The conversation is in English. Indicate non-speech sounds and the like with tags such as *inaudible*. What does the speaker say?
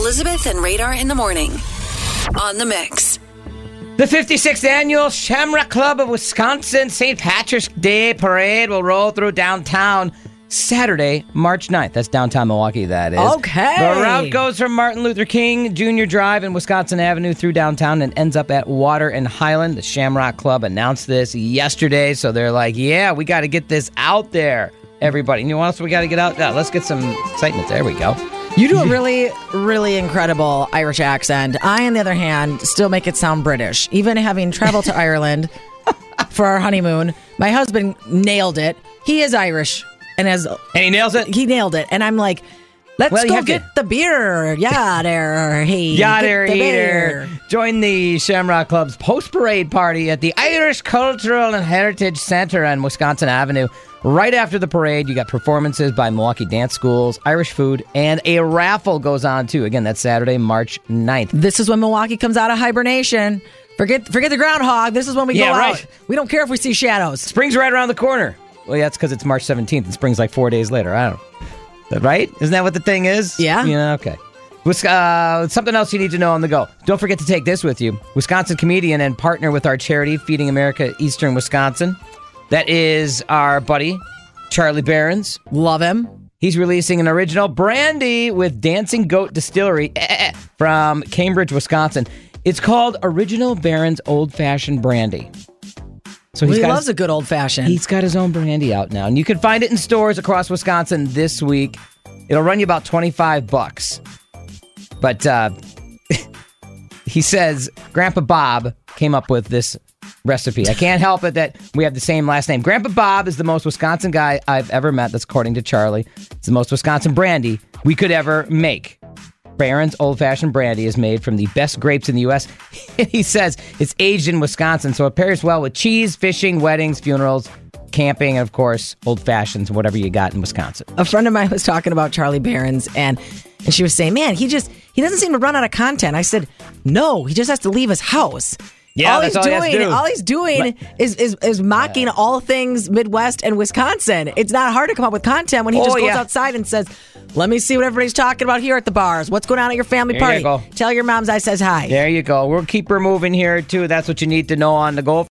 Elizabeth and Radar in the morning. On the mix. The 56th annual Shamrock Club of Wisconsin St. Patrick's Day Parade will roll through downtown Saturday, March 9th. That's downtown Milwaukee, that is. Okay. The route goes from Martin Luther King Jr. Drive and Wisconsin Avenue through downtown and ends up at Water and Highland. The Shamrock Club announced this yesterday, so they're like, yeah, we got to get this out there, everybody. You know what else we got to get out? Yeah, let's get some excitement. There we go. You do a really, really incredible Irish accent. I, on the other hand, still make it sound British. Even having traveled to *laughs* Ireland for our honeymoon, my husband nailed it. He is Irish and has And he nails it. he nailed it. And I'm like, let's Well, go have to- get the beer. *laughs* Yeah, there. Hey, get the Eater. beer. Join the Shamrock Club's post parade party at the Irish Cultural and Heritage Center on Wisconsin Avenue. Right after the parade, you got performances by Milwaukee Dance Schools, Irish food, and a raffle goes on too. Again, that's Saturday, March 9th. This is when Milwaukee comes out of hibernation. Forget, forget the groundhog. This is when we Yeah, go right. out. We don't care if we see shadows. Spring's right around the corner. Well, yeah, it's because it's March 17th and spring's like four days later. I don't know. Right? Isn't that what the thing is? Yeah. Yeah, okay. Uh, something else you need to know on the go. Don't forget to take this with you. Wisconsin comedian and partner with our charity, Feeding America Eastern Wisconsin. That is our buddy, Charlie Berens. Love him. He's releasing an original brandy with Dancing Goat Distillery eh, eh, eh, from Cambridge, Wisconsin. It's called Original Berens Old Fashioned Brandy. So He loves his- a good old fashioned. He's got his own brandy out now, and you can find it in stores across Wisconsin this week. It'll run you about twenty five bucks, but uh, *laughs* he says Grandpa Bob came up with this recipe. I can't help it that we have the same last name. Grandpa Bob is the most Wisconsin guy I've ever met. That's according to Charlie. It's the most Wisconsin brandy we could ever make. Berens Old Fashioned Brandy is made from the best grapes in the U.S. *laughs* he says it's aged in Wisconsin, so it pairs well with cheese, fishing, weddings, funerals, camping, and of course, old fashions, whatever you got in Wisconsin. a friend of mine was talking about Charlie Berens and and she was saying, "Man, he just he doesn't seem to run out of content." I said, "No, he just has to leave his house." Yeah, all he's all he doing, to do. all he's doing is, is is mocking all things Midwest and Wisconsin. It's not hard to come up with content when he Oh, just goes yeah. outside and says, "Let me see what everybody's talking about here at the bars. What's going on at your family There you party? go. Tell your moms I says hi." There you go. We'll keep her moving here, too. That's what you need to know on the go.